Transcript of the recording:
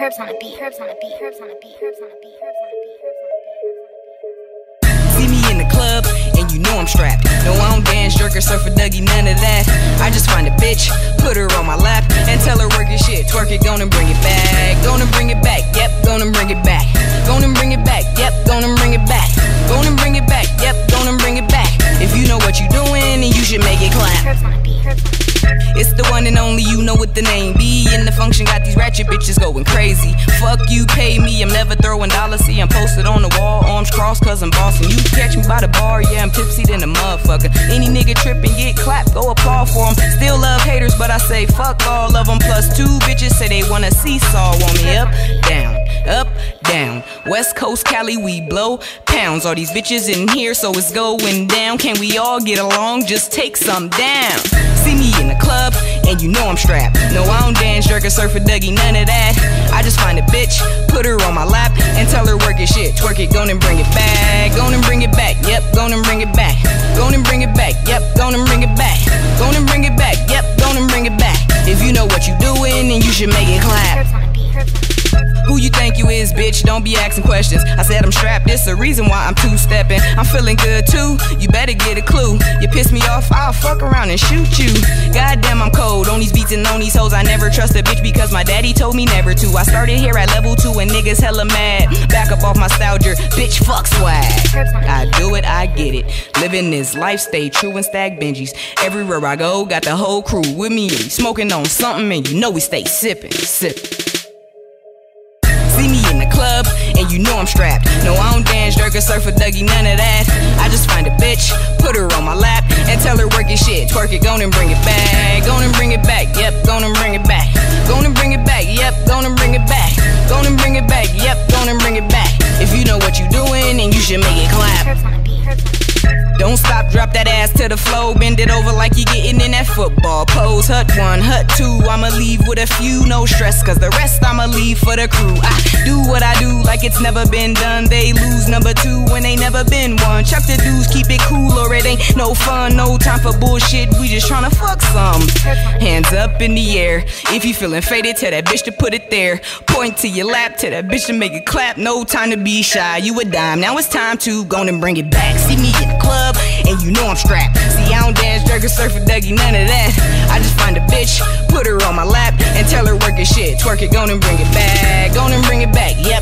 Herbs on a beat, herbs on a beat, herbs on a beat, herbs on a beat, herbs on a beat, herbs on a beat. See me in the club, and you know I'm strapped. No, I don't dance, jerk, or surf, or Dougie, none of that. I just find a bitch, put her on my lap, and tell her work your shit, twerk it, gonna bring it back. Gonna bring it back, yep, gonna bring it back. One and only you know what the name be. In the function, got these ratchet bitches going crazy. Fuck you, pay me, I'm never throwing dollars. See, I'm posted on the wall, arms crossed, cause I'm bossing. You catch me by the bar, yeah, I'm tipsy than a motherfucker. Any nigga trippin', get clapped, go applaud for 'em. Still love haters, but I say fuck all of 'em. Plus two bitches say they wanna seesaw, want me up, down. West Coast, Cali, we blow pounds. All these bitches in here, so it's going down. Can we all get along? Just take some down. See me in the club, and you know I'm strapped. No, I don't dance, jerk, or surf, or Dougie, none of that. I just find a bitch, put her on my lap, and tell her work your shit. Twerk it, gonna bring it back. Gonna bring it back, yep, gonna bring it back. Gonna bring it back, yep, gonna bring it back. Gonna bring it back, yep, gonna bring it back. If you know what you doing, then you should make it clap. Who you think you is, bitch? Don't be asking questions. I said I'm strapped, it's the reason why I'm two stepping. I'm feeling good too, you better get a clue. You piss me off, I'll fuck around and shoot you. Goddamn, I'm cold on these beats and on these hoes. I never trust a bitch because my daddy told me never to. I started here at level two and niggas hella mad. Back up off my nostalgia, bitch, fuck swag. I do it, I get it. Living this life, stay true and stack Benjis. Everywhere I go, got the whole crew with me. Smoking on something, and you know we stay sipping, sipping. And you know I'm strapped. No, I don't dance, jerk, or surf, or Dougie, none of that. I just find a bitch, put her on my lap, and tell her work your shit. Twerk it, go and bring it back. Drop that ass to the floor, bend it over like you getting in that football pose. Hut one, hut two, I'ma leave with a few, no stress, cause the rest I'ma leave for the crew. I do what I do like it's never been done. They lose number two when they never been one. Chuck the dudes, keep it cool or it ain't no fun. No time for bullshit, we just tryna fuck some. Hands up in the air. If you feeling faded, tell that bitch to put it there. Point to your lap, tell that bitch to make it clap. No time to be shy, you a dime. Now it's time to go and bring it back. See me club, and you know I'm strapped. See, I don't dance, jerk, surf, or Dougie, none of that. I just find a bitch, put her on my lap, and tell her work your shit. Twerk it, gonna bring it back. Gonna bring it back, yep,